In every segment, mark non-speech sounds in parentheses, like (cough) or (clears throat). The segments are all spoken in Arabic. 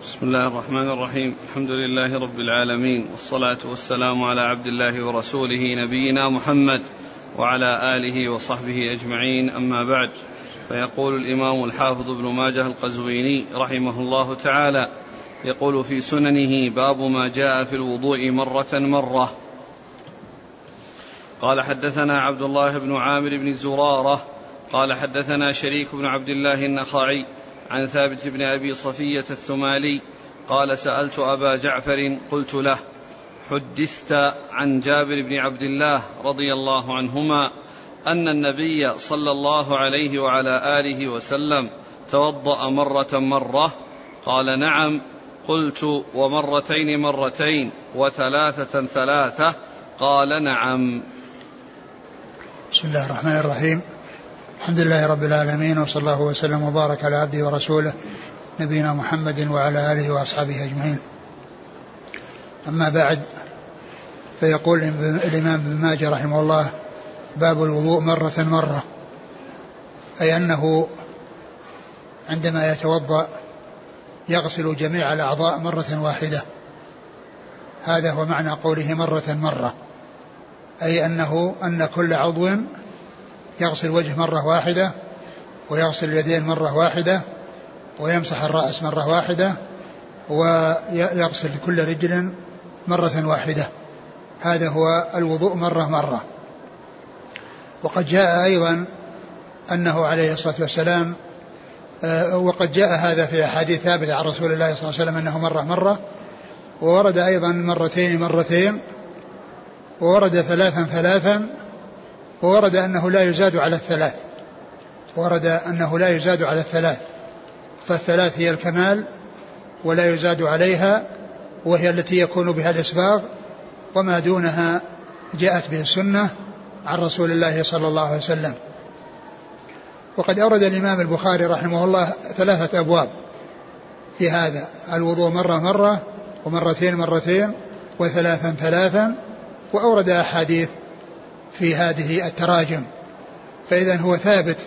بسم الله الرحمن الرحيم. الحمد لله رب العالمين والصلاة والسلام على عبد الله ورسوله نبينا محمد وعلى آله وصحبه أجمعين. أما بعد فيقول الإمام الحافظ ابن ماجه القزويني رحمه الله تعالى يقول في سننه باب ما جاء في الوضوء مرة مرة قال حدثنا عبد الله بن عامر بن زرارة قال حدثنا شريك بن عبد الله النخعي عن ثابت بن أبي صفية الثمالي قال سألت أبا جعفر قلت له حدثت عن جابر بن عبد الله رضي الله عنهما أن النبي صلى الله عليه وعلى آله وسلم توضأ مرة مرة قال نعم قلت ومرتين مرتين وثلاثة ثلاثة قال نعم. بسم الله الرحمن الرحيم. الحمد لله رب العالمين وصلى الله وسلم وبارك على عبده ورسوله نبينا محمد وعلى آله وأصحابه أجمعين. أما بعد فيقول الإمام ابن ماجه رحمه الله باب الوضوء مرة مرة أي أنه عندما يتوضأ يغسل جميع الأعضاء مرة واحدة هذا هو معنى قوله مرة مرة أي أنه أن كل عضو يغسل الوجه مرة واحدة ويغسل اليدين مرة واحدة ويمسح الرأس مرة واحدة ويغسل كل رجل مرة واحدة. هذا هو الوضوء مرة مرة. وقد جاء أيضا أنه عليه الصلاة والسلام وقد جاء هذا في أحاديث ثابتة عن رسول الله صلى الله عليه وسلم أنه مرة مرة وورد أيضا مرتين مرتين وورد ثلاثا ثلاثا وورد أنه لا يزاد على الثلاث. ورد أنه لا يزاد على الثلاث. فالثلاث هي الكمال ولا يزاد عليها وهي التي يكون بها الإسباغ وما دونها جاءت به السنة عن رسول الله صلى الله عليه وسلم. وقد أورد الإمام البخاري رحمه الله ثلاثة أبواب في هذا. الوضوء مرة مرة ومرتين مرتين وثلاثا ثلاثا وأورد أحاديث في هذه التراجم. فإذا هو ثابت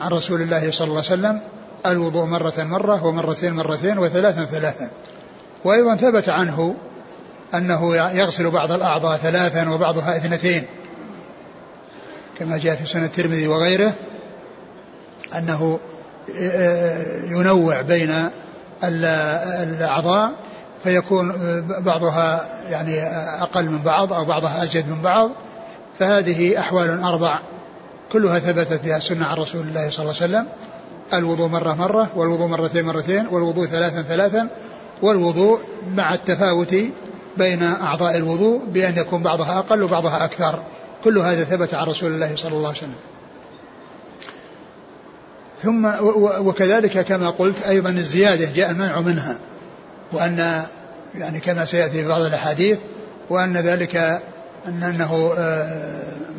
عن رسول الله صلى الله عليه وسلم الوضوء مرة مرة ومرتين مرتين وثلاثا ثلاثا. وأيضا ثبت عنه أنه يغسل بعض الأعضاء ثلاثا وبعضها اثنتين. كما جاء في سنة الترمذي وغيره أنه ينوع بين الأعضاء فيكون بعضها يعني أقل من بعض أو بعضها أزيد من بعض فهذه أحوال أربع كلها ثبتت بها السنة عن رسول الله صلى الله عليه وسلم. الوضوء مرة مرة والوضوء مرتين مرتين والوضوء ثلاثا ثلاثا. والوضوء مع التفاوت بين أعضاء الوضوء بأن يكون بعضها أقل وبعضها أكثر. كل هذا ثبت عن رسول الله صلى الله عليه وسلم. ثم وكذلك كما قلت أيضا الزيادة جاء المنع منها وأن يعني كما سيأتي في بعض الأحاديث وأن ذلك أن أنه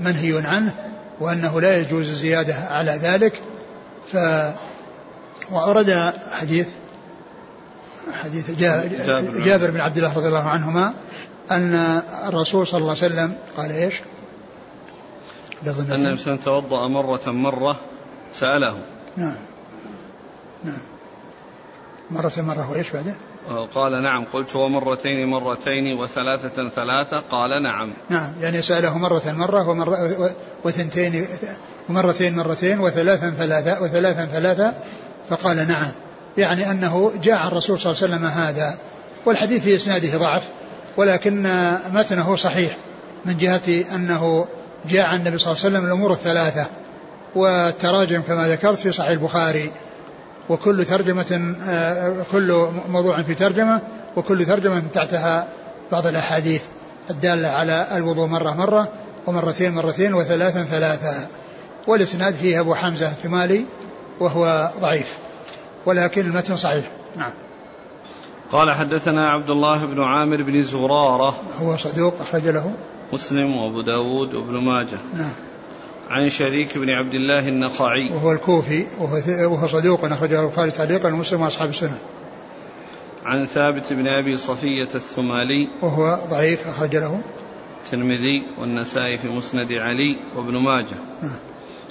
منهي عنه وأنه لا يجوز الزيادة على ذلك. ف وأورد حديث حديث جابر بن عبد الله. رضي الله عنهما أن الرسول صلى الله عليه وسلم قال إيش؟ أن الإنسان توضأ مرة مرة سأله. نعم. نعم. مرة مرة وإيش بعده؟ قال نعم قلت ومرتين مرتين وثلاثة ثلاثة. قال نعم. نعم يعني سأله مرة مرة ومرة وثنتين ومرتين مرتين وثلاثا ثلاثة وثلاثا ثلاثة فقال نعم. يعني أنه جاء عن الرسول صلى الله عليه وسلم هذا والحديث في إسناده ضعف ولكن متنه صحيح من جهة أنه جاء عن النبي صلى الله عليه وسلم الأمور الثلاثة. والتراجم كما ذكرت في صحيح البخاري. وكل ترجمة كل موضوع في ترجمة وكل ترجمة تحتها بعض الأحاديث الدالة على الوضوء مرة مرة ومرتين مرتين وثلاثا ثلاثا. والإسناد فيه أبو حمزة الثمالي وهو ضعيف ولكن المتن صحيح. نعم. قال حدثنا عبد الله بن عامر بن زرارة هو صدوق أخرج له مسلم وأبو داود وابن ماجه. نعم. عن شريك بن عبد الله النخعي. وهو الكوفي وهو, وهو صدوق أخرجه البخاري تعليقا ومسلم وأصحاب السنة. عن ثابت بن أبي صفية الثمالي. وهو ضعيف أخرج له. الترمذي والنسائي في مسند علي وابن ماجه. نعم.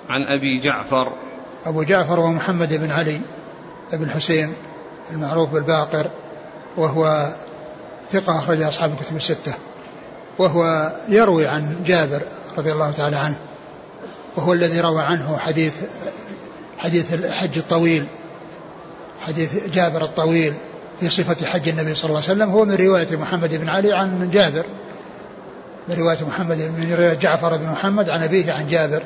عن أبي جعفر. أبو جعفر ومحمد بن علي بن حسين المعروف بالباقر وهو ثقة أخرج أصحاب الكتب الستة. وهو يروي عن جابر رضي الله تعالى عنه. وهو الذي روى عنه حديث حديث الحج الطويل حديث جابر الطويل في صفة حج النبي صلى الله عليه وسلم هو من رواية محمد بن علي عن جابر من رواية محمد من رواية جعفر بن محمد عن أبيه عن جابر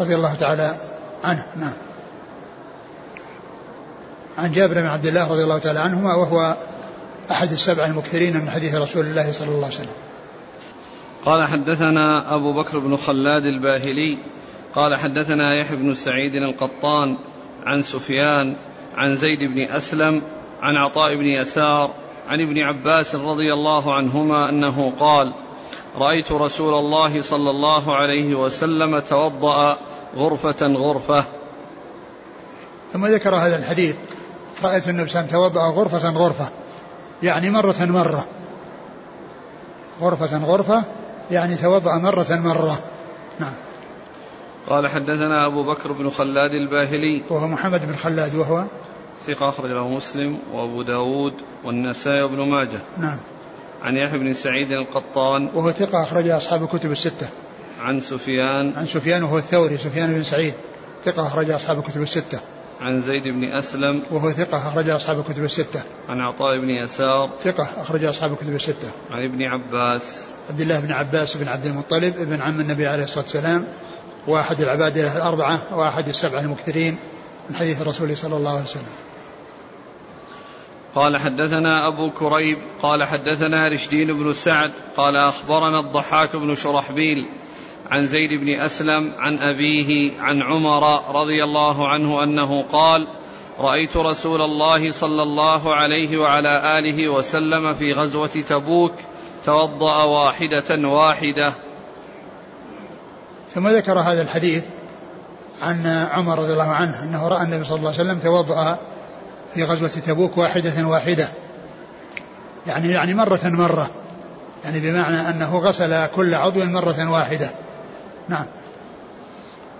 رضي الله تعالى عنه نعم. عن جابر بن عبد الله رضي الله تعالى عنهما وهو أحد السبع المكثرين من حديث رسول الله صلى الله عليه وسلم. قال حدثنا أبو بكر بن خلاد الباهلي قال حدثنا يحيى بن سعيد القطان عن سفيان عن زيد بن أسلم عن عطاء بن يسار عن ابن عباس رضي الله عنهما أنه قال رأيت رسول الله صلى الله عليه وسلم توضأ غرفة غرفة. ثم ذكر هذا الحديث. رأيت النبي صلى توضأ غرفة غرفة يعني مرة مرة. غرفة غرفة يعني توضأ مرة مرة. نعم. قال حدثنا أبو بكر بن خلاد الباهلي. وهو محمد بن خلاد وهو ثقة أخرج له مسلم وأبو داود والنسائي وابن ماجه. نعم. عن يحيى بن سعيد القطان. وهو ثقة أخرج أصحاب الكتب الستة. عن سفيان. عن سفيان وهو الثوري سفيان بن سعيد. ثقة أخرج أصحاب الكتب الستة. عن زيد بن أسلم. وهو ثقة أخرج أصحاب الكتب الستة. عن عطاء بن يسار. ثقة أخرج أصحاب الكتب الستة. عن ابن عباس. عبد الله بن عباس بن عبد المطلب ابن عم النبي عليه الصلاة والسلام. وأحد العباد الأربعة وأحد السبعة المكثرين من حديث الرسول صلى الله عليه وسلم. قال حدثنا أبو كريب قال حدثنا رشدين بن سعد قال أخبرنا الضحاك بن شرحبيل عن زيد بن أسلم عن أبيه عن عمر رضي الله عنه أنه قال رأيت رسول الله صلى الله عليه وعلى آله وسلم في غزوة تبوك توضأ واحدة واحدة. ثم ذكر هذا الحديث عن عمر رضي الله عنه أنه رأى النبي صلى الله عليه وسلم توضأ في غزوة تبوك واحدة واحدة. يعني يعني مرة مرة. يعني بمعنى أنه غسل كل عضو مرة واحدة. نعم.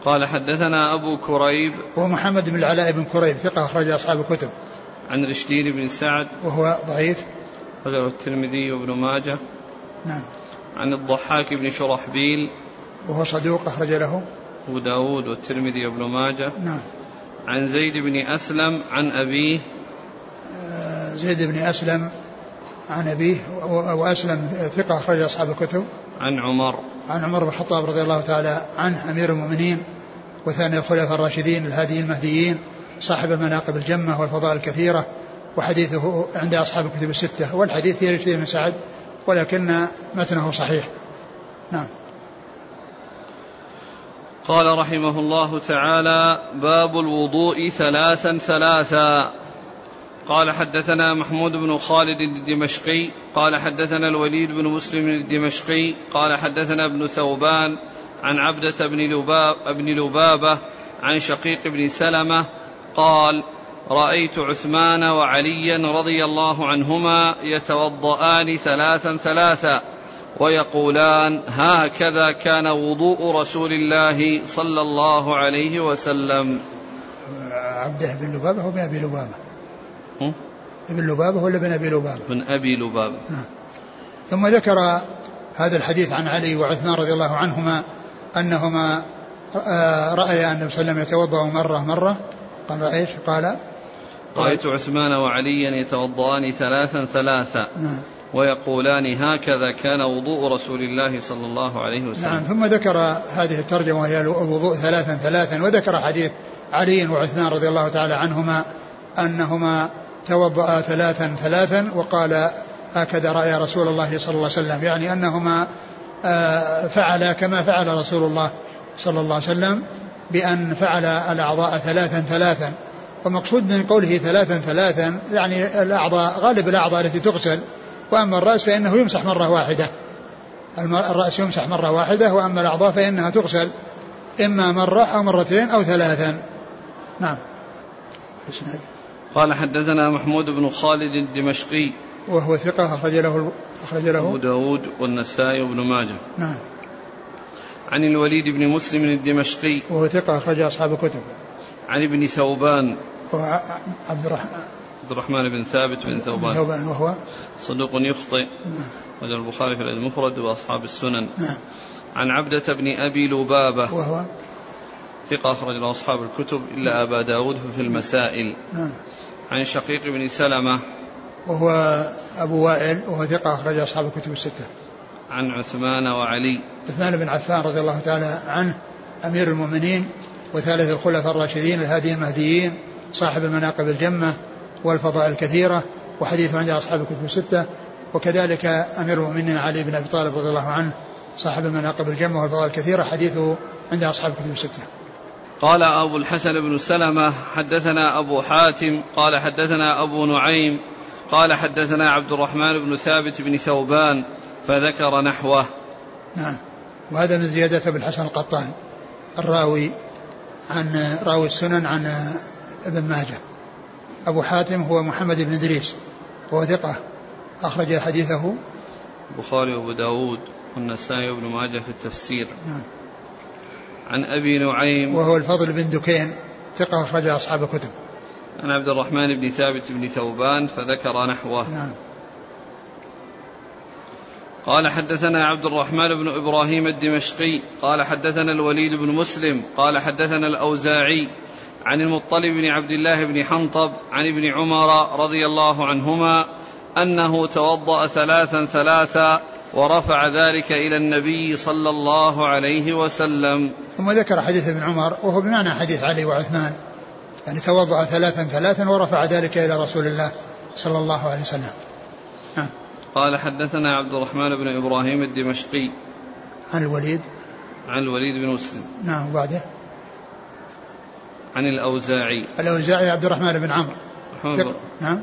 قال حدثنا أبو كريب. وهو محمد بن العلاء بن كريب ثقة أخرج أصحاب الكتب. عن رشدين بن سعد. وهو ضعيف. أخرجه الترمذي وابن ماجه. نعم. عن الضحاك بن شرحبيل. وهو صدوق أخرج له. أبو داود والترمذي وابن ماجه. نعم. عن زيد بن أسلم عن أبيه. آه، زيد بن أسلم عن أبيه وأسلم ثقة أخرج أصحاب الكتب. عن عمر. عن عمر بن الخطاب رضي الله تعالى عنه أمير المؤمنين وثاني الخلفاء الراشدين الهاديين المهديين صاحب المناقب الجمة والفضائل الكثيرة وحديثه عند أصحاب الكتب الستة. والحديث في رشد بن سعد ولكن متنه صحيح. نعم. قال رحمه الله تعالى باب الوضوء ثلاثا ثلاثا. قال حدثنا محمود بن خالد الدمشقي قال حدثنا الوليد بن مسلم الدمشقي قال حدثنا ابن ثوبان عن عبدة بن لباب بن لبابة عن شقيق بن سلمة قال رأيت عثمان وعليا رضي الله عنهما يتوضآن ثلاثا ثلاثا. ويقولان هكذا كان وضوء رسول الله صلى الله عليه وسلم. عبده بن لبابة هو بن أبي لبابة. ابن لبابة ولا بن أبي لبابة؟ بن أبي لبابة. نعم. ثم ذكر هذا الحديث عن علي وعثمان رضي الله عنهما أنهما آه، رأيا النبي صلى الله عليه وسلم يتوضأ مرة مرة. قال إيش؟ قال رأيت عثمان وعليا يتوضأان ثلاثا ثلاثا. نعم. ويقولان هكذا كان وضوء رسول الله صلى الله عليه وسلم. نعم ثم ذكر هذه الترجمة وهي الوضوء ثلاثا ثلاثا وذكر حديث علي وعثمان رضي الله تعالى عنهما أنهما توضأ ثلاثا ثلاثا وقال هكذا رأي رسول الله صلى الله عليه وسلم يعني أنهما آه، فعل كما فعل رسول الله صلى الله عليه وسلم بأن فعل الأعضاء ثلاثا ثلاثا. ومقصود من قوله ثلاثا ثلاثا يعني الأعضاء غالب الأعضاء التي تغسل وأما الرأس فإنه يمسح مرة واحدة. الرأس يمسح مرة واحدة وأما الأعضاء فإنها تغسل إما مرة أو مرتين أو ثلاثا. نعم. قال حدثنا محمود بن خالد الدمشقي. وهو ثقة أخرج له أخرج له. أبو داود والنسائي وابن ماجه. نعم. عن الوليد بن مسلم الدمشقي. وهو ثقة أخرج أصحاب الكتب. عن ابن ثوبان. وهو عبد الرحمن عبد الرحمن بن ثابت بن ثوبان. ثوبان وهو؟ صدوق يخطئ. نعم. وجه البخاري في المفرد وأصحاب السنن. نعم. عن عبدة بن أبي لبابة. وهو؟ ثقة أخرج له أصحاب الكتب إلا أبا داود في المسائل. نعم. عن شقيق بن سلمة. وهو أبو وائل وهو ثقة أخرج أصحاب الكتب الستة. عن عثمان وعلي. عثمان بن عفان رضي الله تعالى عنه أمير المؤمنين وثالث الخلفاء الراشدين الهادي المهديين صاحب المناقب الجمة والفضائل الكثيرة وحديثه عند أصحاب الكتب الستة وكذلك أمير المؤمنين علي بن أبي طالب رضي الله عنه صاحب المناقب الجمة والفضائل الكثيرة حديثه عند أصحاب الكتب الستة. قال أبو الحسن بن سلمة حدثنا أبو حاتم قال حدثنا أبو نعيم قال حدثنا عبد الرحمن بن ثابت بن ثوبان فذكر نحوه. نعم. وهذا من زيادة ابن الحسن القطان الراوي عن راوي السنن عن ابن ماجه. أبو حاتم هو محمد بن إدريس وهو ثقة أخرج حديثه. البخاري وأبو داود والنسائي وابن ماجه في التفسير. نعم. عن أبي نعيم. وهو الفضل بن دكين ثقة أخرج أصحاب الكتب. عن عبد الرحمن بن ثابت بن ثوبان فذكر نحوه. نعم. قال حدثنا عبد الرحمن بن إبراهيم الدمشقي قال حدثنا الوليد بن مسلم قال حدثنا الأوزاعي عن المطلب بن عبد الله بن حنطب عن ابن عمر رضي الله عنهما أنه توضأ ثلاثا ثلاثا ورفع ذلك إلى النبي صلى الله عليه وسلم. ثم ذكر حديث ابن عمر وهو بمعنى حديث علي وعثمان يعني توضأ ثلاثا ثلاثا ورفع ذلك إلى رسول الله صلى الله عليه وسلم. نعم قال حدثنا عبد الرحمن بن إبراهيم الدمشقي. عن الوليد. عن الوليد بن مسلم. نعم وبعده. عن الأوزاعي. الأوزاعي عبد الرحمن بن عمرو. محمود نعم.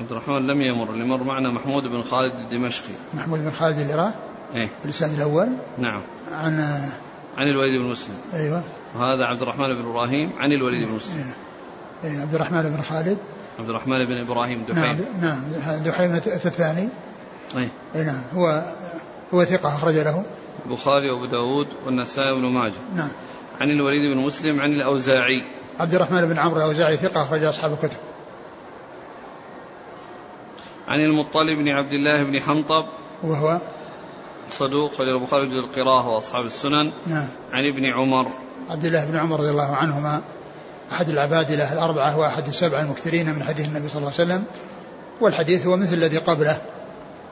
عبد الرحمن لم يمر اللي مر معنا محمود بن خالد الدمشقي. محمود بن خالد اللي راه إيه. في الإسناد الأول. نعم. عن عن الوليد بن مسلم. أيوه. وهذا عبد الرحمن بن إبراهيم عن الوليد بن مسلم. إيه، عبد الرحمن بن خالد. عبد الرحمن بن إبراهيم نعم دحيم. نعم. دحيم في الثاني. إيه. اي نعم. هو هو ثقة أخرج له. البخاري وأبو داود والنسائي وابن ماجه. نعم. عن الوليد بن مسلم عن الأوزاعي. عبد الرحمن بن عمرو الأوزاعي ثقة أخرج أصحاب الكتب. عن المطلب بن عبد الله بن حنطب. وهو صدوق خرج البخاري جزء القراءة وأصحاب السنن. نعم. عن ابن عمر. عبد الله بن عمر رضي الله عنهما أحد العبادلة الأربعة وأحد السبعة المكثرين من حديث النبي صلى الله عليه وسلم. والحديث هو مثل الذي قبله.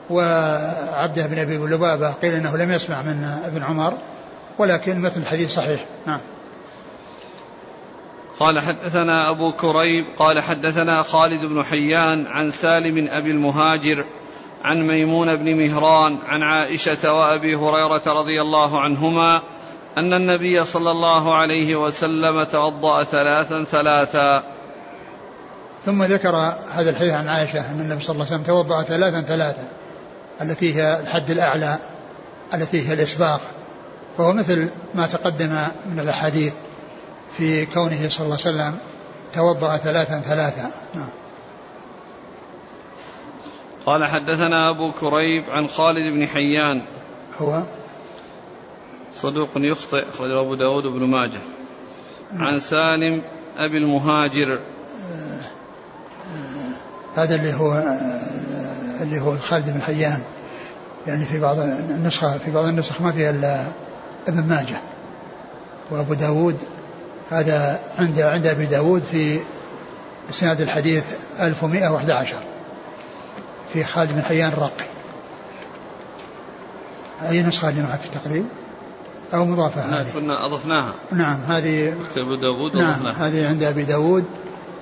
وعبده بن أبي لبابة قيل أنه لم يسمع من ابن عمر. ولكن مثل الحديث صحيح. نعم. قال حدثنا أبو كريب قال حدثنا خالد بن حيان عن سالم أبي المهاجر عن ميمون بن مهران عن عائشة وأبي هريرة رضي الله عنهما أن النبي صلى الله عليه وسلم توضأ ثلاثا ثلاثا. ثم ذكر هذا الحديث عن عائشة أن النبي صلى الله عليه وسلم توضأ ثلاثا ثلاثا التي هي الحد الأعلى التي هي الإسباق. فهو مثل ما تقدم من الأحاديث في كونه صلى الله عليه وسلم توضأ ثلاثا ثلاثا. نعم. قال حدثنا أبو كريب عن خالد بن حيان. هو؟ صدوق يخطئ أخرجه أبو داود بن ماجه. عن سالم أبي المهاجر. هذا اللي هو اللي هو خالد بن حيان. يعني في بعض النسخة في بعض النسخ ما فيها إلا ابن ماجه وأبو داود هذا عند عند أبي داود في إسناد الحديث 1111 في خالد بن حيان الرقي أي نسخة اللي معك في التقريب؟ أو مضافة نعم، هذه كنا أضفناها. نعم هذه أبو داود نعم أضفناها. هذه عند أبي داود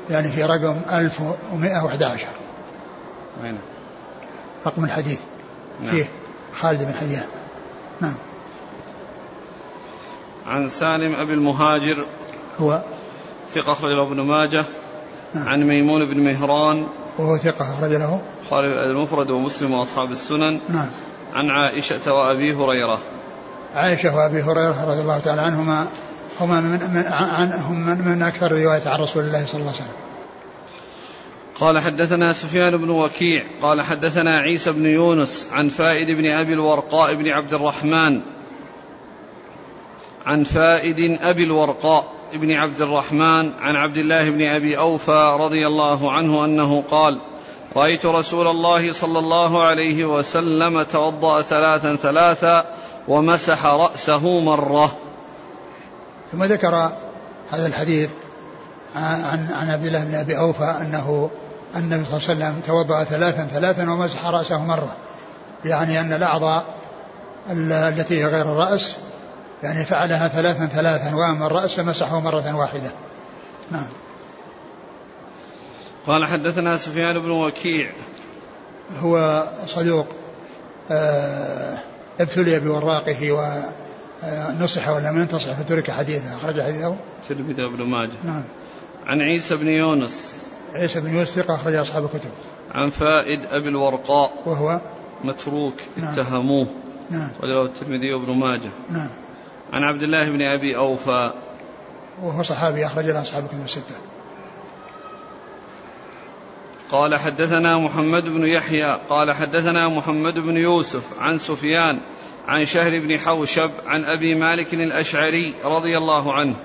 يعني في رقم 1111 وين؟ رقم الحديث نعم. فيه خالد بن حيان. نعم. عن سالم أبي المهاجر. هو ثقة أخرجه ابن ماجه. نعم. عن ميمون بن مهران. وهو ثقة أخرج له. خالد المفرد ومسلم وأصحاب السنن. نعم. عن عائشة وأبي هريرة. عائشة وأبي هريرة رضي الله تعالى عنهما هما من, من, عن هم من, من أكثر رواية عن رسول الله صلى الله عليه وسلم. قال حدثنا سفيان بن وكيع. قال حدثنا عيسى بن يونس عن فائد بن أبي الورقاء بن عبد الرحمن. عن فائد أبي الورقاء بن عبد الرحمن عن عبد الله بن أبي أوفى رضي الله عنه أنه قال رأيت رسول الله صلى الله عليه وسلم توضأ ثلاثا ثلاثا ومسح رأسه مرة. ثم ذكر هذا الحديث عن عن عبد الله بن أبي أوفى أنه النبي صلى الله عليه وسلم توضأ ثلاثا ثلاثا ومسح رأسه مرة. يعني أن الأعضاء التي هي غير الرأس يعني فعلها ثلاثا ثلاثا وأما الرأس فمسحه مرة واحدة. نعم. قال حدثنا سفيان بن وكيع. هو صدوق آه، ابتلي بوراقه ونصح ولم ينتصح فترك حديثه أخرج حديثه. الترمذي وابن ماجه. نعم. عن عيسى بن يونس. عيسى بن يونس ثقة أخرج أصحاب الكتب. عن فائد أبي الورقاء. وهو؟ متروك نعم. اتهموه. نعم. وله الترمذي وابن ماجه. نعم. عن عبد الله بن أبي أوفى. وهو صحابي أخرج له أصحاب الكتب الستة. قال حدثنا محمد بن يحيى قال حدثنا محمد بن يوسف عن سفيان عن شهر بن حوشب عن أبي مالك الأشعري رضي الله عنه.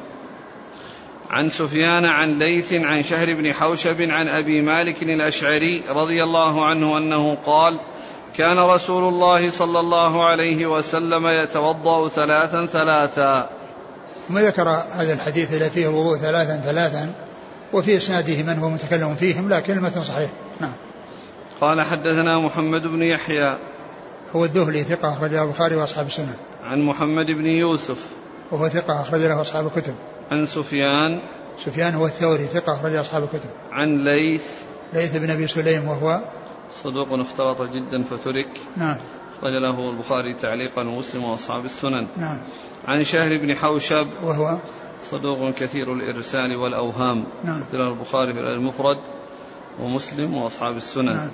عن سفيان عن ليث عن شهر بن حوشب عن أبي مالك الأشعري رضي الله عنه أنه قال كان رسول الله صلى الله عليه وسلم يتوضأ ثلاثا ثلاثا. ثم ذكر هذا الحديث الذي فيه الوضوء ثلاثا ثلاثا وفي إسناده من هو متكلم فيهم لكن المتن صحيح. نعم. قال حدثنا محمد بن يحيى. هو الذهلي ثقة أخرج له البخاري وأصحاب السنن عن محمد بن يوسف. وهو ثقة أخرج له أصحاب الكتب. عن سفيان. سفيان هو الثوري ثقة أخرج أصحاب الكتب. عن ليث. ليث بن أبي سليم وهو صدوق اختلط جدا فترك. نعم. أخرج له البخاري تعليقا ومسلم وأصحاب السنن. نعم. عن شهر بن حوشب وهو؟ صدوق كثير الإرسال والأوهام. نعم. له البخاري في المفرد ومسلم وأصحاب السنن. نعم.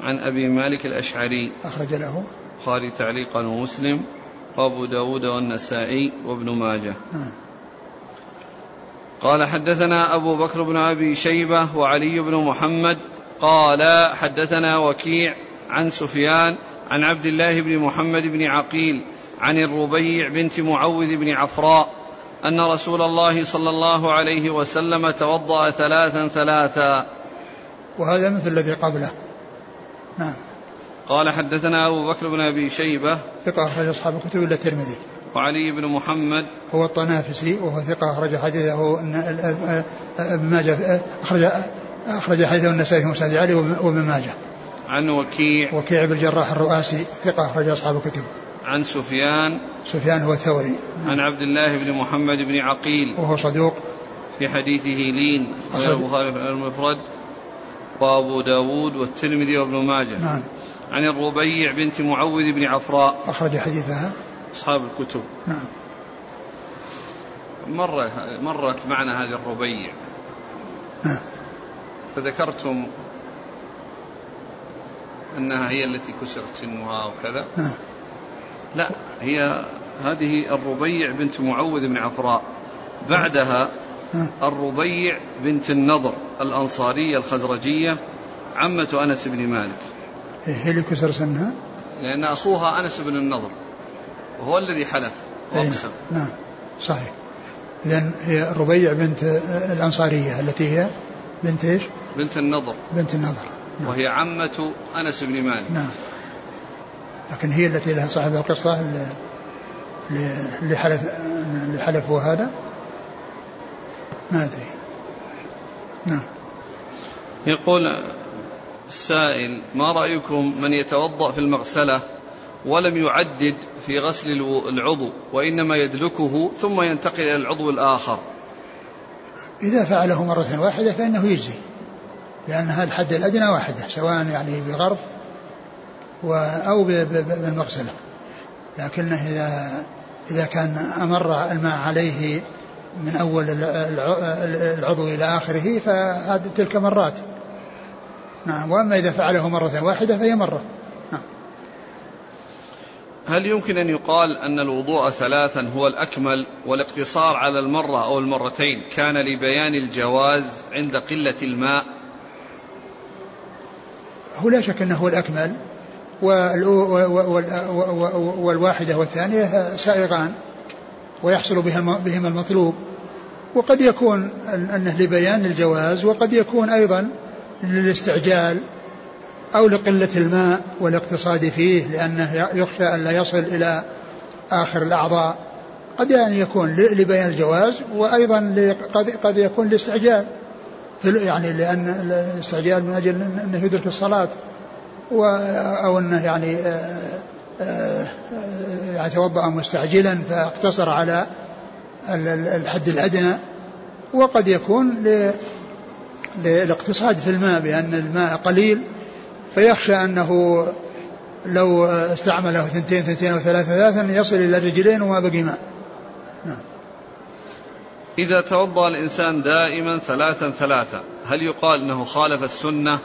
عن أبي مالك الأشعري. أخرج له؟ البخاري تعليقا ومسلم. وأبو داود والنسائي وابن ماجه. نعم. قال حدثنا أبو بكر بن أبي شيبة وعلي بن محمد قال حدثنا وكيع عن سفيان عن عبد الله بن محمد بن عقيل عن الربيع بنت معوذ بن عفراء أن رسول الله صلى الله عليه وسلم توضأ ثلاثا ثلاثا. وهذا مثل الذي قبله. نعم. قال حدثنا أبو بكر بن أبي شيبة ثقة أخرج أصحاب الكتب إلا الترمذي. وعلي بن محمد هو الطنافسي وهو ثقة أخرج حديثه ابن ماجه أخرج أخرج حديثه النسائي في مسند علي وابن ماجه. عن وكيع. وكيع بن الجراح الرؤاسي ثقة أخرج أصحاب الكتب. عن سفيان. سفيان هو الثوري. عن عبد الله بن محمد بن عقيل. وهو صدوق. في حديثه لين غير البخاري في المفرد. وأبو داود والترمذي وابن ماجه. نعم. عن الربيع بنت معوذ بن عفراء. أخرج حديثها. أصحاب الكتب. نعم. مرة مرت معنا هذه الربيع. نعم. فذكرتم أنها هي التي كسرت سنها وكذا؟ نعم. لا هي هذه الربيع بنت معوذ بن عفراء. بعدها نعم. الربيع بنت النضر الأنصارية الخزرجية عمة أنس بن مالك. هي اللي كسر سنها؟ لأن أخوها أنس بن النضر وهو الذي حلف أي وأقسم. نعم. صحيح. إذا هي الربيع بنت الأنصارية التي هي بنت إيش؟ بنت النضر. بنت النضر. نعم. وهي عمة أنس بن مالك. نعم. لكن هي التي لها صاحب القصة اللي حلف اللي حلف هو هذا؟ ما أدري. نعم. يقول السائل ما رأيكم من يتوضأ في المغسلة ولم يعدد في غسل العضو وإنما يدلكه ثم ينتقل إلى العضو الآخر؟ إذا فعله مرة واحدة فإنه يجزي. لأن هذا الحد الأدنى واحدة سواء يعني بغرف و أو بالمغسلة. لكنه إذا إذا كان أمر الماء عليه من أول ال- الع- العضو إلى آخره فهذه تلك مرات. نعم وأما إذا فعله مرة واحدة فهي مرة. نعم. هل يمكن أن يقال أن الوضوء ثلاثا هو الأكمل والاقتصار على المرة أو المرتين؟ كان لبيان الجواز عند قلة الماء هو لا شك أنه هو الأكمل والواحدة والثانية سائغان ويحصل بهما المطلوب. وقد يكون أنه لبيان الجواز وقد يكون أيضا للاستعجال أو لقلة الماء والاقتصاد فيه لأنه يخشى أن لا يصل إلى آخر الأعضاء. قد يعني يكون لبيان الجواز وأيضا قد, يكون لاستعجال. يعني لأن الاستعجال من أجل أنه يدرك الصلاة أو أنه يعني آه، آه، يعني توضأ مستعجلا فاقتصر على الحد الأدنى وقد يكون للاقتصاد في الماء بأن الماء قليل فيخشى أنه لو استعمله ثنتين ثنتين وثلاثة ثلاثا يصل إلى الرجلين وما بقي ماء نعم. إذا توضأ الإنسان دائما ثلاثا ثلاثا هل يقال أنه خالف السنة؟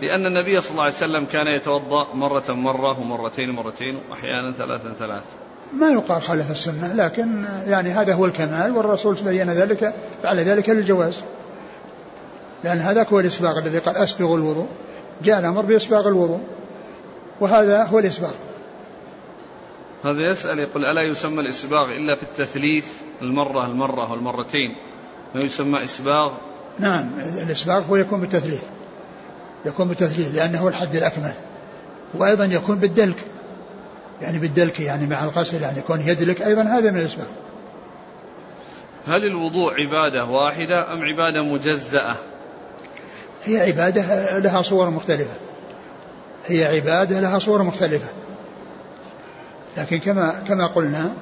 لأن النبي صلى الله عليه وسلم كان يتوضأ مرة مرة ومرتين مرتين وأحيانا ثلاثا ثلاثا. ما يقال خالف السنة لكن يعني هذا هو الكمال والرسول بين ذلك فعل ذلك للجواز. لأن هذا هو الإسباغ الذي قال أسبغ الوضوء جاء الأمر بإسباغ الوضوء وهذا هو الإسباغ. هذا يسأل يقول ألا يسمى الإسباغ إلا في التثليث المرة المرة والمرتين؟ ما يسمى إسباغ؟ نعم الإسباغ هو يكون بالتثليث. يكون بالتثليث لأنه هو الحد الأكمل. وأيضا يكون بالدلك. يعني بالدلك يعني مع الغسل يعني يكون يدلك أيضا هذا من الأسباب هل الوضوء عبادة واحدة أم عبادة مجزأة؟ هي عبادة لها صور مختلفة. هي عبادة لها صور مختلفة. لكن كما كما قلنا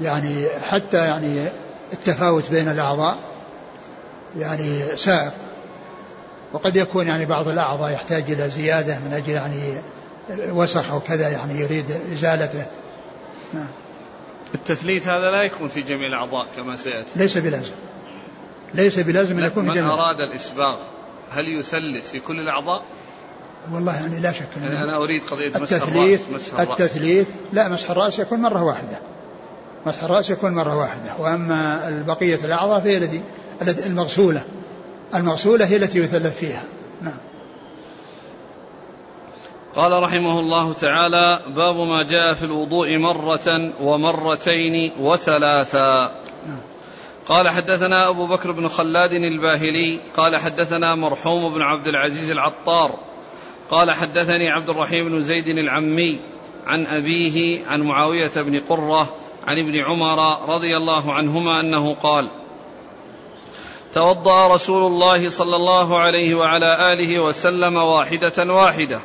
يعني حتى يعني التفاوت بين الأعضاء يعني سائر وقد يكون يعني بعض الأعضاء يحتاج إلى زيادة من أجل يعني وسخ أو كذا يعني يريد إزالته. نعم. التثليث هذا لا يكون في جميع الأعضاء كما سيأتي. ليس بلازم. ليس بلازم أن يكون في جميع. من أراد الإسباغ هل يثلث في كل الأعضاء؟ والله يعني لا شك يعني أنا أريد قضية التثليث مسح الرأس. التثليث لا مسح الرأس يكون مرة واحدة. مسح الرأس يكون مرة واحدة. وأما بقية الأعضاء فهي التي المغسولة. المغسولة هي التي يثلث فيها. نعم. قال رحمه الله تعالى باب ما جاء في الوضوء مرة ومرتين وثلاثا. قال حدثنا أبو بكر بن خلاد الباهلي قال حدثنا مرحوم بن عبد العزيز العطار قال حدثني عبد الرحيم بن زيد العمي عن أبيه عن معاوية بن قرة عن ابن عمر رضي الله عنهما أنه قال توضأ رسول الله صلى الله عليه وعلى آله وسلم واحدة واحدة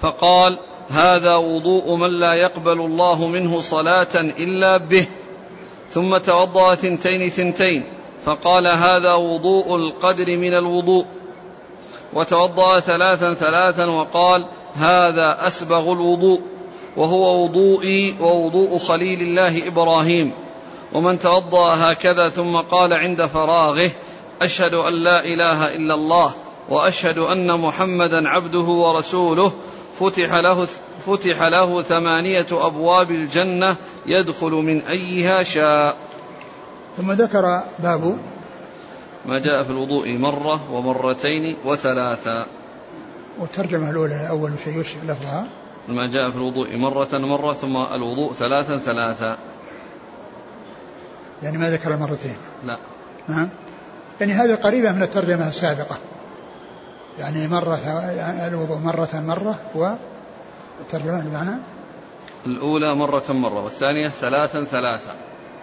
فقال هذا وضوء من لا يقبل الله منه صلاة إلا به. ثم توضأ ثنتين ثنتين فقال هذا وضوء القدر من الوضوء. وتوضأ ثلاثا ثلاثا وقال هذا أسبغ الوضوء وهو وضوئي ووضوء خليل الله إبراهيم. ومن توضأ هكذا ثم قال عند فراغه أشهد أن لا إله إلا الله وأشهد أن محمدا عبده ورسوله فتح له فتح له ثمانية أبواب الجنة يدخل من أيها شاء. ثم ذكر باب ما جاء في الوضوء مرة ومرتين وثلاثا والترجمة الأولى أول شيء يشرح لفظها. ما جاء في الوضوء مرة مرة ثم الوضوء ثلاثا ثلاثا. يعني ما ذكر مرتين. لا. نعم. يعني هذه قريبة من الترجمة السابقة. يعني مرة الوضوء مرة مرة والترجمة بمعنى الأولى مرة مرة والثانية ثلاثا ثلاثا.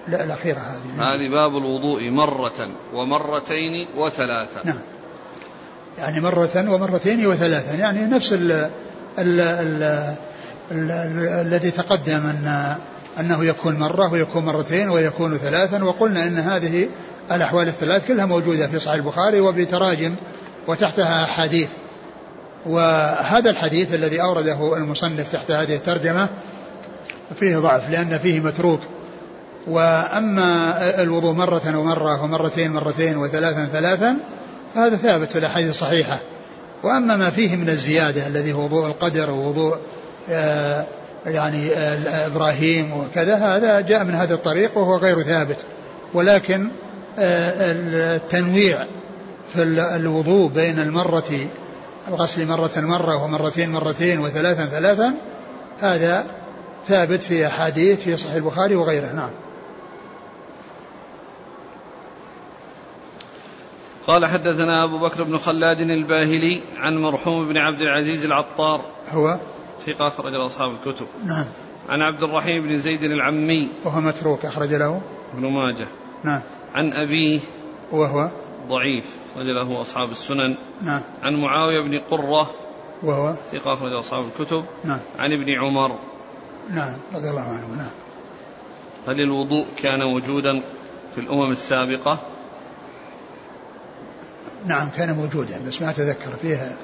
لا الأخيرة هذه. هذه باب الوضوء مرة ومرتين وثلاثا نعم. يعني مرة ومرتين وثلاثا يعني نفس ال ال ال ال الذي تقدم أن أنه يكون مرة ويكون مرتين ويكون ثلاثا وقلنا أن هذه الأحوال الثلاث كلها موجودة في صحيح البخاري وبتراجم وتحتها أحاديث. وهذا الحديث الذي أورده المصنف تحت هذه الترجمة فيه ضعف لأن فيه متروك. وأما الوضوء مرة ومرة ومرتين مرتين وثلاثا ثلاثا فهذا ثابت في الأحاديث الصحيحة. وأما ما فيه من الزيادة الذي هو وضوء القدر ووضوء آه، يعني آه، إبراهيم وكذا هذا جاء من هذا الطريق وهو غير ثابت. ولكن آه، التنويع في الوضوء بين المرة الغسل مرة مرة ومرتين مرتين وثلاثا ثلاثا هذا ثابت في أحاديث في صحيح البخاري وغيره. نعم. قال حدثنا أبو بكر بن خلاد الباهلي عن مرحوم بن عبد العزيز العطار. هو؟ ثقة أخرج له أصحاب الكتب. نعم. عن عبد الرحيم بن زيد العمي. وهو متروك أخرج له. ابن ماجه. نعم. عن أبيه وهو؟ ضعيف أخرج له أصحاب السنن. نعم. عن معاوية بن قرة. وهو؟ ثقة أخرج أصحاب الكتب. نعم. عن ابن عمر. نعم رضي الله عنه. نعم. هل الوضوء كان موجودا في الأمم السابقة؟ نعم كان موجودا بس ما أتذكر فيها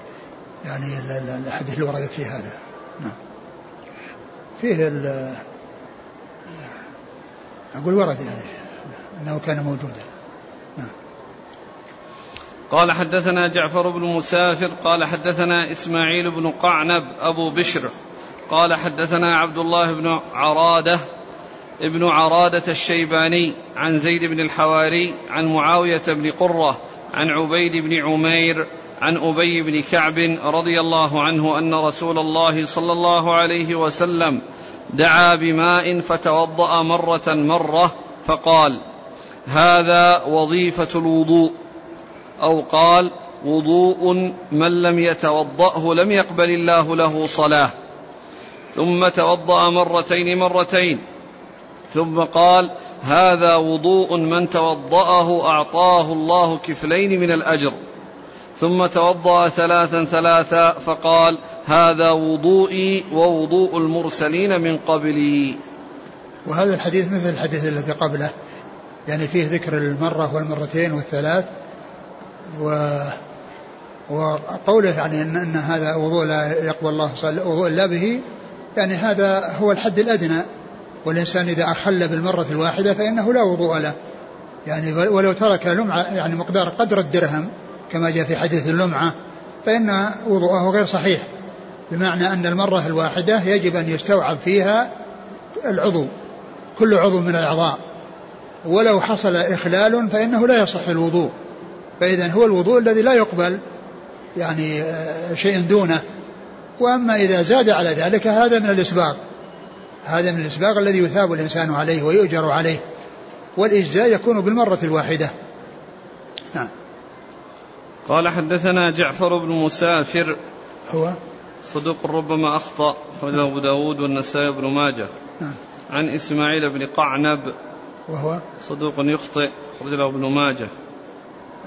يعني ال- ال- الأحاديث اللي وردت في هذا. نعم. فيه ال- أقول ورد يعني أنه كان موجودا. نعم. قال حدثنا جعفر بن مسافر قال حدثنا إسماعيل بن قعنب أبو بشر. قال حدثنا عبد الله بن عرادة ابن عرادة الشيباني عن زيد بن الحواري عن معاوية بن قرة عن عبيد بن عمير عن أبي بن كعب رضي الله عنه أن رسول الله صلى الله عليه وسلم دعا بماء فتوضأ مرة مرة فقال هذا وظيفة الوضوء. أو قال وضوء من لم يتوضأه لم يقبل الله له صلاة. ثم توضأ مرتين مرتين ثم قال هذا وضوء من توضأه أعطاه الله كفلين من الأجر. ثم توضأ ثلاثا ثلاثا فقال هذا وضوئي ووضوء المرسلين من قبلي. وهذا الحديث مثل الحديث الذي قبله يعني فيه ذكر المرة والمرتين والثلاث و وقوله يعني ان, إن هذا وضوء لا يقبل الله وضوء إلا به يعني هذا هو الحد الأدنى. والإنسان إذا أخل بالمرة الواحدة فإنه لا وضوء له. يعني ولو ترك لمعة يعني مقدار قدر الدرهم كما جاء في حديث اللمعة فإن وضوءه غير صحيح بمعنى أن المرة الواحدة يجب أن يستوعب فيها العضو كل عضو من الأعضاء. ولو حصل إخلال فإنه لا يصح الوضوء. فاذا هو الوضوء الذي لا يقبل يعني آه، شيء دونه. وأما إذا زاد على ذلك هذا من الاسباغ هذا من الاسباغ الذي يثاب الإنسان عليه ويؤجر عليه والإجزاء يكون بالمرة الواحدة. نعم. قال حدثنا جعفر بن مسافر. هو؟ صدوق ربما أخطأ أخرجه أبو داود والنسائي بن ماجه. نعم. عن إسماعيل بن قعنب. وهو؟ صدوق يخطئ أخرج له ابن ماجه.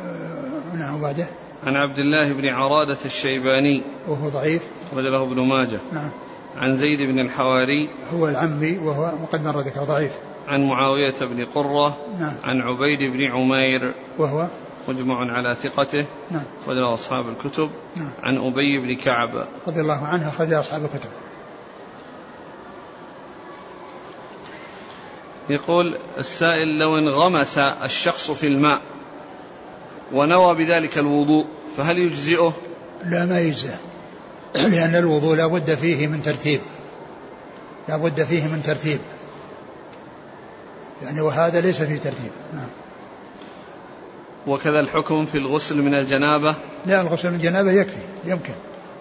آه، نعم وبعده؟ عن عبد الله بن عرادة الشيباني. وهو ضعيف. أخرج له ابن ماجه. نعم. عن زيد بن الحواري هو العمي وهو وقد مر ذكر ضعيف. عن معاوية بن قرة نعم. عن عبيد بن عمير وهو؟ مجمع على ثقته. نعم. أخرج له أصحاب الكتب. نعم. عن أبي بن كعب. رضي الله عنه أخرج أصحاب الكتب. يقول السائل لو انغمس الشخص في الماء ونوى بذلك الوضوء فهل يجزئه؟ لا ما يجزى (clears throat) لأن الوضوء لا بد فيه من ترتيب. لا بد فيه من ترتيب. يعني وهذا ليس فيه ترتيب. نعم. وكذا الحكم في الغسل من الجنابة؟ لا الغسل من الجنابة يكفي يمكن.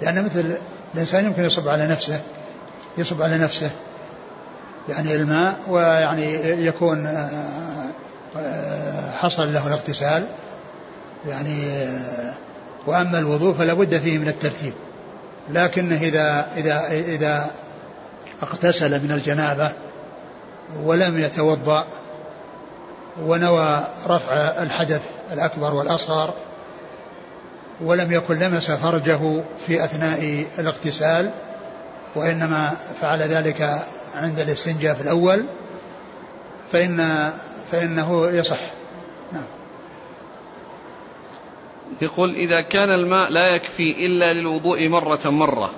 لأن مثل الإنسان يمكن يصب على نفسه يصب على نفسه. يعني الماء ويعني يكون آه، آه، حصل له الاغتسال. يعني آه، وأما الوضوء فلا بد فيه من الترتيب. لكنه إذا إذا إذا اغتسل من الجنابة ولم يتوضأ ونوى رفع الحدث الأكبر والأصغر ولم يكن لمس فرجه في أثناء الاغتسال وإنما فعل ذلك عند الاستنجاء في الأول فإن فإنه يصح. نعم. يقول إذا كان الماء لا يكفي إلا للوضوء مرة مرة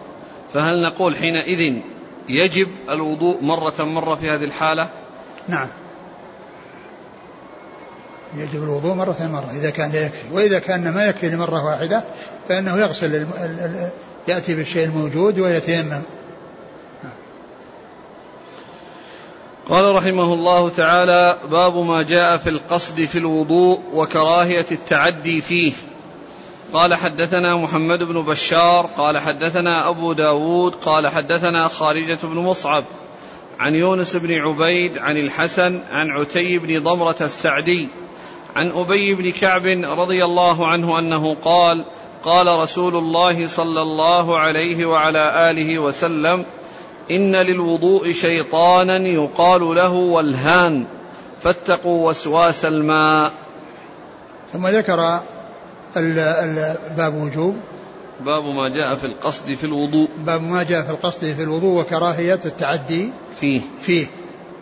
فهل نقول حينئذ يجب الوضوء مرة مرة في هذه الحالة؟ نعم. يجب الوضوء مرة مرة إذا كان لا يكفي وإذا كان ما يكفي لمرة واحدة فإنه يغسل الم... ال... ال... يأتي بالشيء الموجود ويتيمم. قال رحمه الله تعالى باب ما جاء في القصد في الوضوء وكراهية التعدي فيه. قال حدثنا محمد بن بشار قال حدثنا أبو داود قال حدثنا خارجة بن مصعب عن يونس بن عبيد عن الحسن عن عتي بن ضمرة السعدي عن أبي بن كعب رضي الله عنه أنه قال قال رسول الله صلى الله عليه وعلى آله وسلم إن للوضوء شيطانا يقال له والهان فاتقوا وسواس الماء. ثم ذكر باب وجوب. باب ما جاء في القصد في الوضوء. باب ما جاء في القصد في الوضوء وكراهية التعدي فيه. فيه.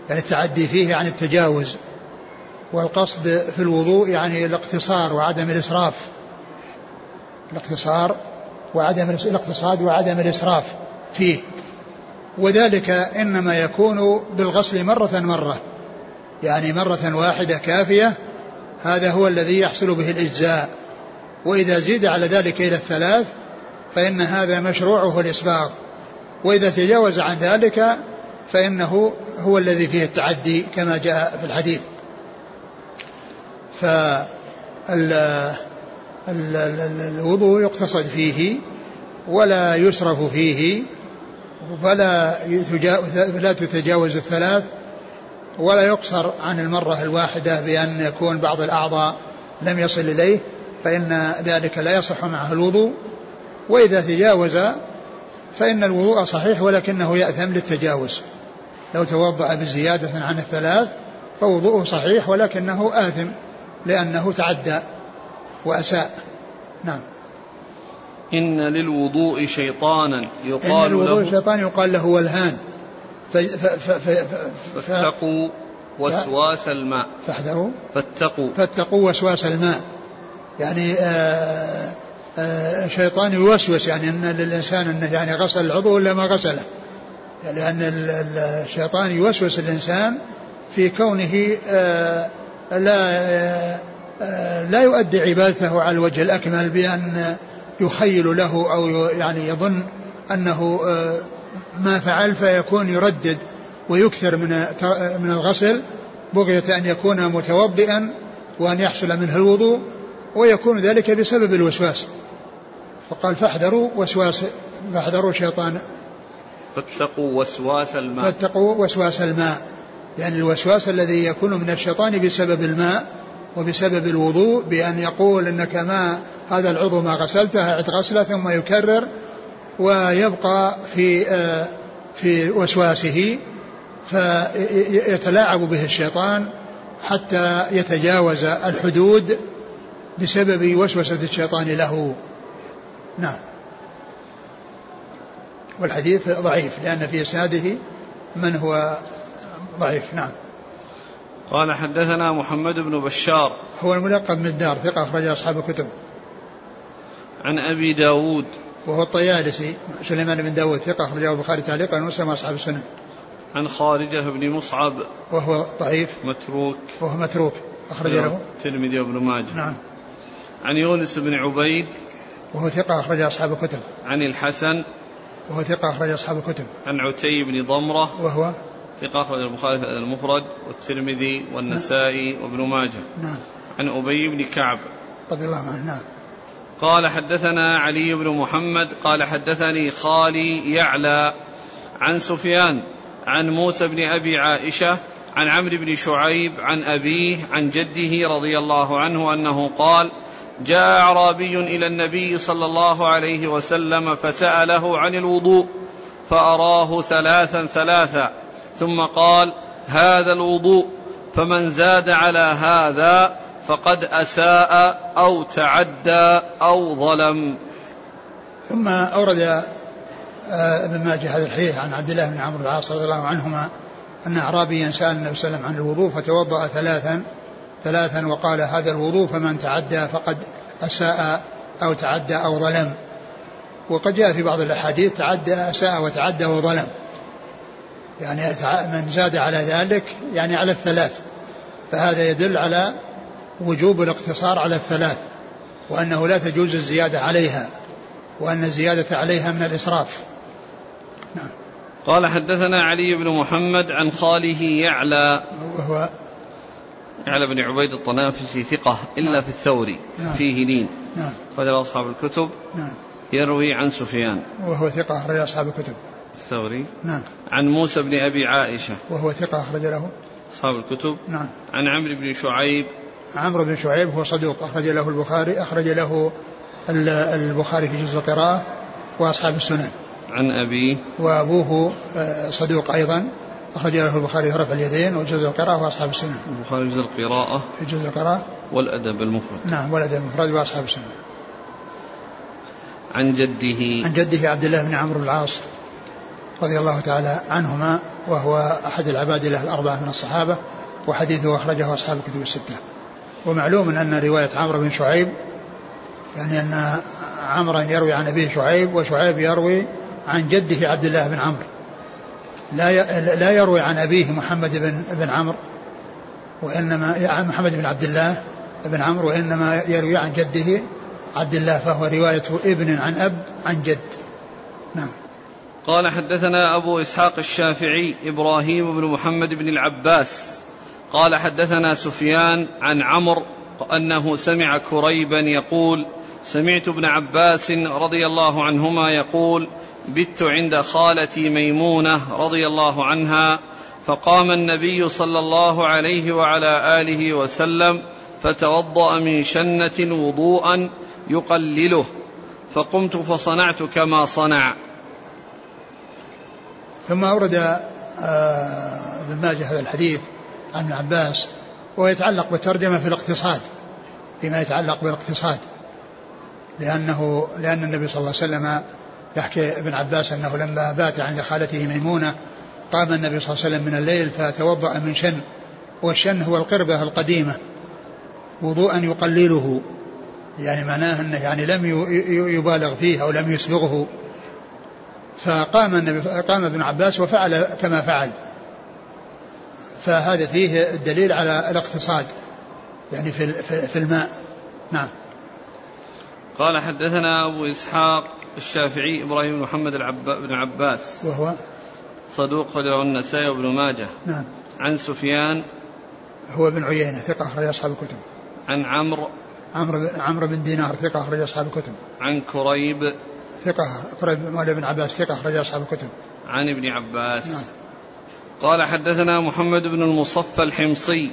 يعني التعدي فيه يعني التجاوز. والقصد في الوضوء يعني الاقتصار وعدم الإسراف. الاقتصار وعدم الاقتصاد وعدم الإسراف فيه. وذلك إنما يكون بالغسل مرة مرة. يعني مرة واحدة كافية. هذا هو الذي يحصل به الإجزاء. وإذا زيد على ذلك إلى الثلاث فإن هذا مشروعه الإسباغ وإذا تجاوز عن ذلك فإنه هو الذي فيه التعدي كما جاء في الحديث. فالوضوء يقتصد فيه ولا يسرف فيه فلا لا تتجاوز الثلاث ولا يقصر عن المرة الواحدة بأن يكون بعض الأعضاء لم يصل إليه فإن ذلك لا يصح معه الوضوء وإذا تجاوز فإن الوضوء صحيح ولكنه يأثم للتجاوز. لو توضأ بزيادة عن الثلاث فوضوءه صحيح ولكنه آثم لأنه تعدى وأساء. نعم. إن للوضوء شيطانا يقال إن الوضوء له شيطان يقال له والهان. فاتقوا وسواس الماء. فاحذروا. فاتقوا. فاتقوا وسواس الماء. يعني آه آه شيطان يوسوس يعني إن للانسان إنه يعني غسل العضو ولا ما غسله. لأن الشيطان يوسوس الإنسان في كونه آه لا لا يؤدي عبادته على الوجه الأكمل بأن يخيل له أو يعني يظن أنه ما فعل فيكون يردد ويكثر من من الغسل بغية أن يكون متوضئا وأن يحصل منه الوضوء. ويكون ذلك بسبب الوسواس. فقال فاحذروا وسواس فاحذروا شيطان. فاتقوا وسواس الماء. فاتقوا وسواس الماء. يعني الوسواس الذي يكون من الشيطان بسبب الماء وبسبب الوضوء بأن يقول أنك ما هذا العضو ما غسلته أعد غسلة ثم يكرر ويبقى في في وسواسه فيتلاعب به الشيطان حتى يتجاوز الحدود بسبب وسوسة الشيطان له. نعم. والحديث ضعيف لأن في إسناده من هو ضعيف. نعم. قال حدثنا محمد بن بشار. هو الملقب من الدار ثقة أخرج أصحاب الكتب. عن أبي داود. وهو الطيالسي سليمان بن داود ثقة أخرجه البخاري تعليقا ومسلم أصحاب السنة. عن خارجة بن مصعب. وهو ضعيف. متروك. وهو متروك أخرج له. الترمذي وابن ماجه. نعم. عن يونس بن عبيد وهو ثقة أخرج أصحاب الكتب. عن الحسن وهو ثقة أخرج أصحاب الكتب. عن عتي بن ضمرة وهو ثقة أخرج البخاري المفرد والترمذي والنسائي وابن ماجه. نعم. عن أبي بن كعب. رضي الله عنه نعم. قال حدثنا علي بن محمد قال حدثني خالي يعلى عن سفيان عن موسى بن أبي عائشة عن عمرو بن شعيب عن أبيه عن جده رضي الله عنه أنه قال جاء أعرابي إلى النبي صلى الله عليه وسلم فسأله عن الوضوء فأراه ثلاثا ثلاثا ثم قال هذا الوضوء فمن زاد على هذا فقد أساء أو تعدى أو ظلم. ثم أورد ابن ماجه هذا الحديث عن عبد الله بن عمرو العاص رضي الله عنهما أن أعرابيا سأل النبي صلى الله عليه وسلم عن الوضوء فتوضأ ثلاثا ثلاثا وقال هذا الوضوء فمن تعدى فقد أساء أو تعدى أو ظلم. وقد جاء في بعض الأحاديث تعدى أساء وتعدى وظلم. يعني من زاد على ذلك يعني على الثلاث. فهذا يدل على وجوب الاقتصار على الثلاث وأنه لا تجوز الزيادة عليها وأن الزيادة عليها من الإسراف. نعم. قال حدثنا علي بن محمد عن خاله يعلى. وهو يعلى بن عبيد الطنافسي ثقة إلا نعم في الثوري نعم. فيه لين نعم. قال أصحاب الكتب. نعم. يروي عن سفيان. وهو ثقة أخرج أصحاب الكتب. الثوري. نعم. عن موسى بن أبي عائشة. وهو ثقة أخرج له. أصحاب الكتب. نعم. عن عمرو بن شعيب. عمرو بن شعيب هو صدوق أخرج له البخاري أخرج له البخاري في جزء القراءة وأصحاب السنن. عن أبيه. وأبوه آه، صدوق أيضا. أخرج له البخاري في رفع اليدين وجزء القراءة وأصحاب السنن البخاري جزء القراءة في جزء القراءة. والأدب المفرد. نعم والأدب المفرد وأصحاب السنن عن جده. عن جده عبد الله بن عمرو بن العاص رضي الله تعالى عنهما وهو أحد العبادلة الأربعة من الصحابة وحديثه أخرجه أصحاب الكتب الستة. ومعلوم أن رواية عمرو بن شعيب يعني أن عمرا يروي عن أبيه شعيب وشعيب يروي عن جده عبد الله بن عمرو. لا لا يروي عن أبيه محمد بن بن عمرو وإنما محمد بن عبد الله بن عمرو وإنما يروي عن جده عبد الله فهو رواية ابن عن أب عن جد. نعم. قال حدثنا أبو إسحاق الشافعي إبراهيم بن محمد بن العباس. قال حدثنا سفيان عن عمرو أنه سمع كريبا يقول سمعت ابن عباس رضي الله عنهما يقول بت عند خالتي ميمونة رضي الله عنها فقام النبي صلى الله عليه وعلى آله وسلم فتوضأ من شنة وضوءا يقلله فقمت فصنعت كما صنع. ثم أورد آه، ابن ماجه هذا الحديث عن ابن عباس ويتعلق بالترجمة في الاقتصاد فيما يتعلق بالاقتصاد. لأنه لأن النبي صلى الله عليه وسلم يحكي ابن عباس أنه لما بات عند خالته ميمونة قام النبي صلى الله عليه وسلم من الليل فتوضأ من شن والشن هو القربة القديمة وضوءا يقلله يعني معناه أنه يعني لم يبالغ فيه أو لم يسبغه. فقام النبي قام ابن عباس وفعل كما فعل. فهذا فيه الدليل على الاقتصاد يعني في في الماء. نعم. قال حدثنا أبو إسحاق الشافعي إبراهيم بن محمد بن عباس. وهو صدوق رجله النسائي وابن ماجه. نعم. عن سفيان. هو بن عيينة ثقة أخرج أصحاب الكتب. عن عمرو. عمرو عمرو بن دينار ثقة أخرج أصحاب الكتب. عن كريب. ثقة كريب مولى بن عباس ثقة أخرج أصحاب الكتب. عن ابن عباس. نعم. قال حدثنا محمد بن المصفى الحمصي.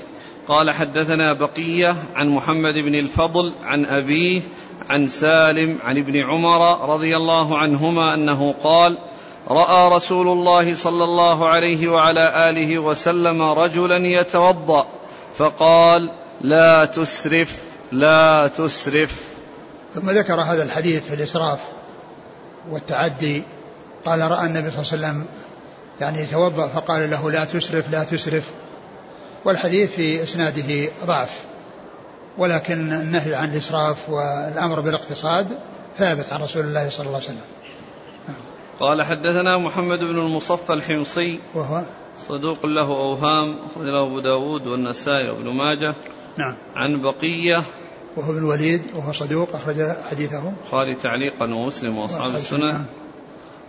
قال حدثنا بقية عن محمد بن الفضل عن أبيه عن سالم عن ابن عمر رضي الله عنهما أنه قال رأى رسول الله صلى الله عليه وعلى آله وسلم رجلا يتوضأ فقال لا تسرف لا تسرف. ثم ذكر هذا الحديث في الإسراف والتعدي قال رأى النبي صلى الله عليه وسلم يعني يتوضأ فقال له لا تسرف لا تسرف. والحديث في إسناده ضعف. ولكن النهي عن الإسراف والأمر بالاقتصاد ثابت عن رسول الله صلى الله عليه وسلم. قال حدثنا محمد بن المصفى الحمصي وهو؟ صدوق له أوهام أخرج له أبو داود والنسائي وابن ماجه. نعم. عن بقية. وهو ابن الوليد وهو صدوق أخرج حديثه. خالي تعليقا ومسلم وأصحاب السنن نعم.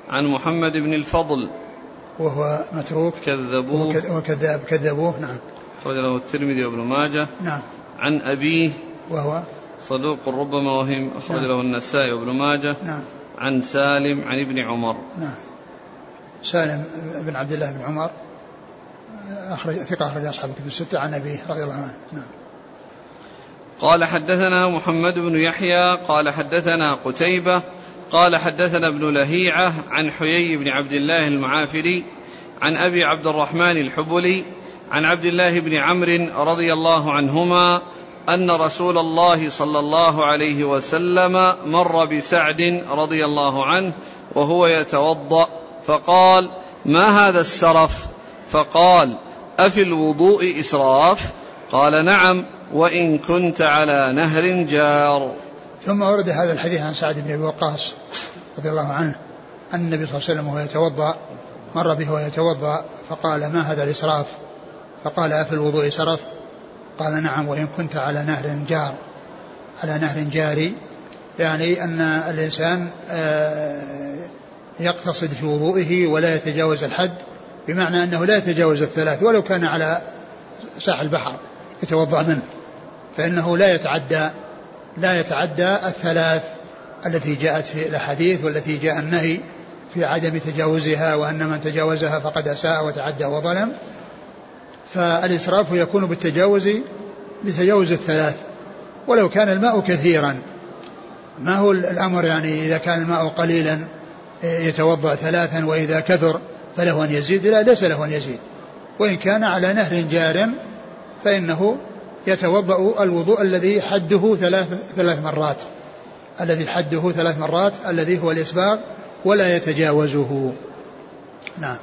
عن محمد بن الفضل. وهو متروك. كذبوه. وكذاب كذبوه. نعم. أخرج له الترمذي وابن ماجه. نعم. عن أبيه وهو صدوق ربما وهم أخرج نعم. له النسائي وابن ماجه نعم. عن سالم عن ابن عمر. نعم. سالم بن عبد الله بن عمر أخرج ثقة أخرج أصحاب الكتب الستة عن أبيه رضي الله عنه. نعم. قال حدثنا محمد بن يحيى قال حدثنا قتيبة قال حدثنا ابن لهيعة عن حيي بن عبد الله المعافري عن أبي عبد الرحمن الحبلي عن عبد الله بن عمرو رضي الله عنهما أن رسول الله صلى الله عليه وسلم مر بسعد رضي الله عنه وهو يتوضأ فقال ما هذا السرف؟ فقال أفي الوضوء إسراف؟ قال نعم وإن كنت على نهر جار. ثم ورد هذا الحديث عن سعد بن أبي وقاص رضي الله عنه أن النبي صلى الله عليه وسلم وهو يتوضأ مر به وهو يتوضأ فقال ما هذا الإسراف؟ فقال أفي الوضوء سرف قال نعم وإن كنت على نهر جار على نهر جاري. يعني أن الإنسان آه، يقتصد في وضوئه ولا يتجاوز الحد بمعنى أنه لا يتجاوز الثلاث ولو كان على ساحل البحر يتوضأ منه فإنه لا يتعدى لا يتعدى الثلاث التي جاءت في الأحاديث والتي جاء النهي في عدم تجاوزها وأن من تجاوزها فقد أساء وتعدى وظلم. فالإسراف يكون بالتجاوز بتجاوز الثلاث ولو كان الماء كثيرا. ما هو الأمر يعني إذا كان الماء قليلا يتوضأ ثلاثا وإذا كثر فله أن يزيد لا ليس له أن يزيد. وإن كان على نهر جار فإنه يتوضأ الوضوء الذي حده ثلاث ثلاث مرات. الذي حده ثلاث مرات الذي هو الإسباغ ولا يتجاوزه. نعم.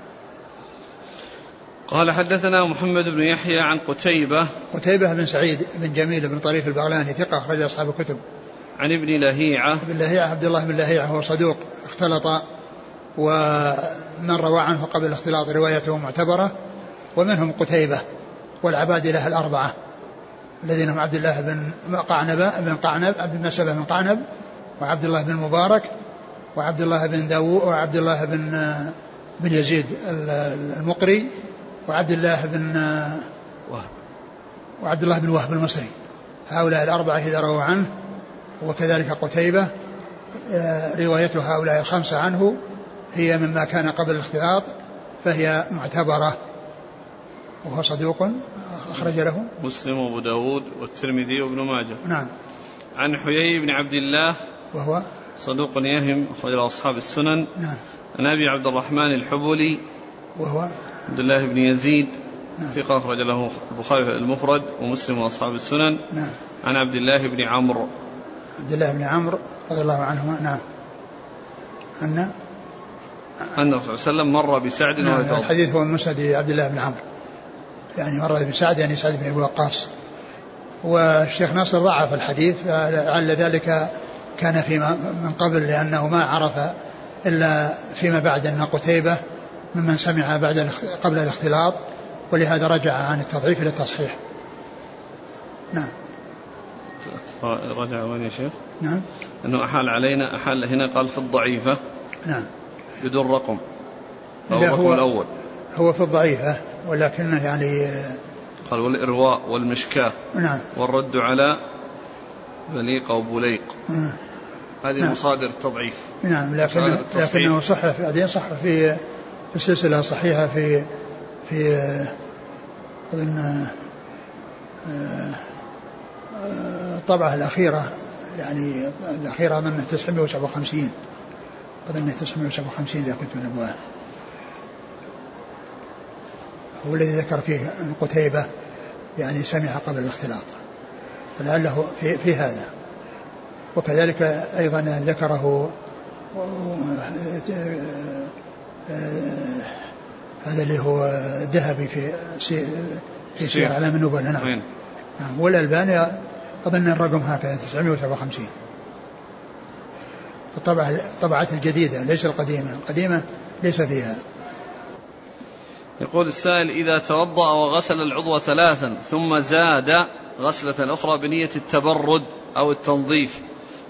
قال حدثنا محمد بن يحيى عن قتيبة قتيبة بن سعيد بن جميل بن طريف البغلاني ثقة أخرج أصحاب الكتب. عن ابن لهيعة. ابن لهيعة عبد الله بن لهيعة هو صدوق اختلط ومن روى عنه قبل الاختلاط روايته معتبرة ومنهم قتيبة والعبادلة الأربعة الذين هم عبد الله بن قعنب بن قعنب بن مسلمة بن قعنب وعبد الله بن مبارك وعبد الله بن داوود وعبد الله بن بن يزيد المقري وعبد الله بن وهب. وعبد الله بن وهب المصري. هؤلاء الأربعة إذا رووا عنه وكذلك قتيبة آه، رواية هؤلاء الخمسة عنه هي مما كان قبل الاختلاط فهي معتبرة وهو صدوق أخرج له. مسلم وأبو داود والترمذي وابن ماجه. نعم. عن حيي بن عبد الله وهو؟ صدوق يهم أخرج أصحاب السنن. نعم. عن أبي عبد الرحمن الحبلي وهو؟ عبد الله بن يزيد نعم. ثقة أخرج له البخاري المفرد ومسلم وأصحاب السنن. نعم. عن عبد الله بن عمرو. عبد الله بن عمرو رضي الله عنهما نعم. أن أن الرسول صلى الله عليه وسلم مر بسعد نعم الحديث هو من مسند عبد الله بن عمرو. يعني مر بسعد يعني سعد بن أبي وقاص. والشيخ ناصر ضعف الحديث لعل ذلك كان فيما من قبل لأنه ما عرف إلا فيما بعد أن قتيبة ممن سمع بعد قبل الاختلاط ولهذا رجع عن التضعيف إلى التصحيح. نعم. رجع وين يا شيخ؟ نعم. أنه أحال علينا أحال هنا قال في الضعيفة. نعم. بدون رقم. أو الرقم هو الأول. هو في الضعيفة ولكنه يعني قال والإرواء والمشكاة. نعم. والرد على بليق أو بليق. نعم هذه نعم. مصادر التضعيف. نعم لكن لكنه صح بعدين صح في في السلسلة الصحيحة في في أظن الطبعة الأخيرة يعني الأخيرة أظن 957 أظن 957 إذا كنت من أبواب هو الذي ذكر فيه أن قتيبة يعني سمع قبل الاختلاط. فلعله في, في هذا. وكذلك أيضا ذكره هذا اللي هو ذهبي في في سير علام النبلاء نعم. نعم. والألباني أظن الرقم هكذا 957 الطبعة الطبعات الجديدة ليس القديمة القديمة ليس فيها. يقول السائل إذا توضأ وغسل العضو ثلاثا ثم زاد غسلة أخرى بنية التبرد أو التنظيف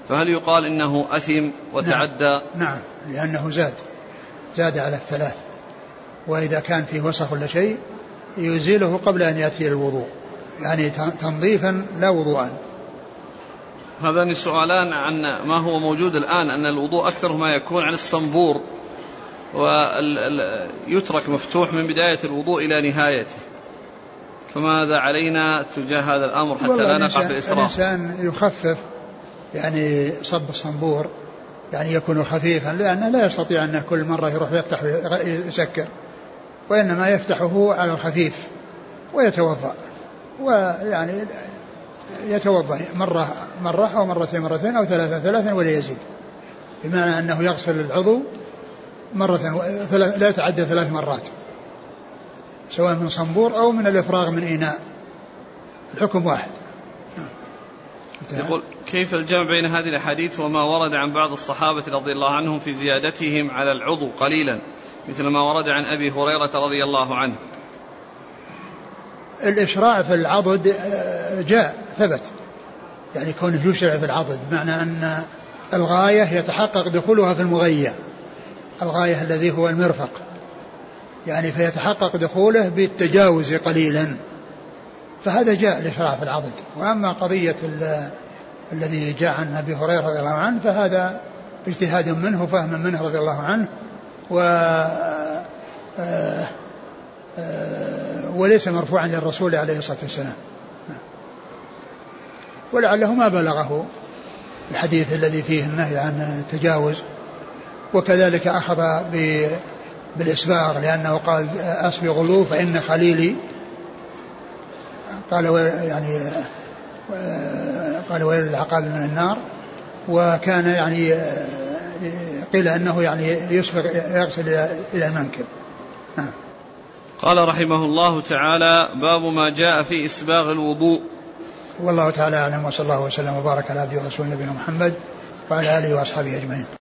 فهل يقال إنه أثم وتعدى؟ نعم, نعم لأنه زاد. زاد على الثلاث وإذا كان فيه وسخ ولا شيء يزيله قبل أن يأتي الوضوء يعني تنظيفا لا وضوءا. هذان سؤالان عن ما هو موجود الآن أن الوضوء أكثر ما يكون عن الصنبور ويترك مفتوح من بداية الوضوء إلى نهايته. فماذا علينا تجاه هذا الأمر حتى لا نقع في الإسراف الإنسان يخفف يعني صب الصنبور يعني يكون خفيفا لأنه لا يستطيع أن كل مرة يروح يفتح ويسكر وإنما يفتحه على الخفيف ويتوضأ ويعني يتوضأ مرة مرة أو مرتين مرتين أو ثلاثة ثلاثا ولا يزيد. بمعنى أنه يغسل العضو مرة لا يتعدى ثلاث مرات سواء من صنبور أو من الإفراغ من إناء. الحكم واحد. يقول كيف الجمع بين هذه الأحاديث وما ورد عن بعض الصحابة رضي الله عنهم في زيادتهم على العضو قليلا مثل ما ورد عن أبي هريرة رضي الله عنه؟ الإشراع في العضد آه، جاء ثبت. يعني كونه يشرع في العضد بمعنى أن الغاية يتحقق دخولها في المغية. الغاية الذي هو المرفق. يعني فيتحقق دخوله بالتجاوز قليلا. فهذا جاء الإشراع في العضد. وأما قضية الذي جاء عن أبي هريرة رضي الله عنه فهذا اجتهاد منه وفهم منه رضي الله عنه و آه، آه، وليس مرفوعا للرسول عليه الصلاة والسلام. ولعله ما بلغه الحديث الذي فيه النهي عن التجاوز وكذلك أخذ بالإسباغ لأنه قال أسبغ له فإن خليلي قال يعني قال ويل العقاب من النار. وكان يعني قيل أنه يعني يسبغ يغسل إلى المنكب نعم. قال رحمه الله تعالى باب ما جاء في إسباغ الوضوء. والله تعالى أعلم وصلى الله وسلم وبارك على عبده ورسوله نبينا محمد وعلى آله وأصحابه أجمعين.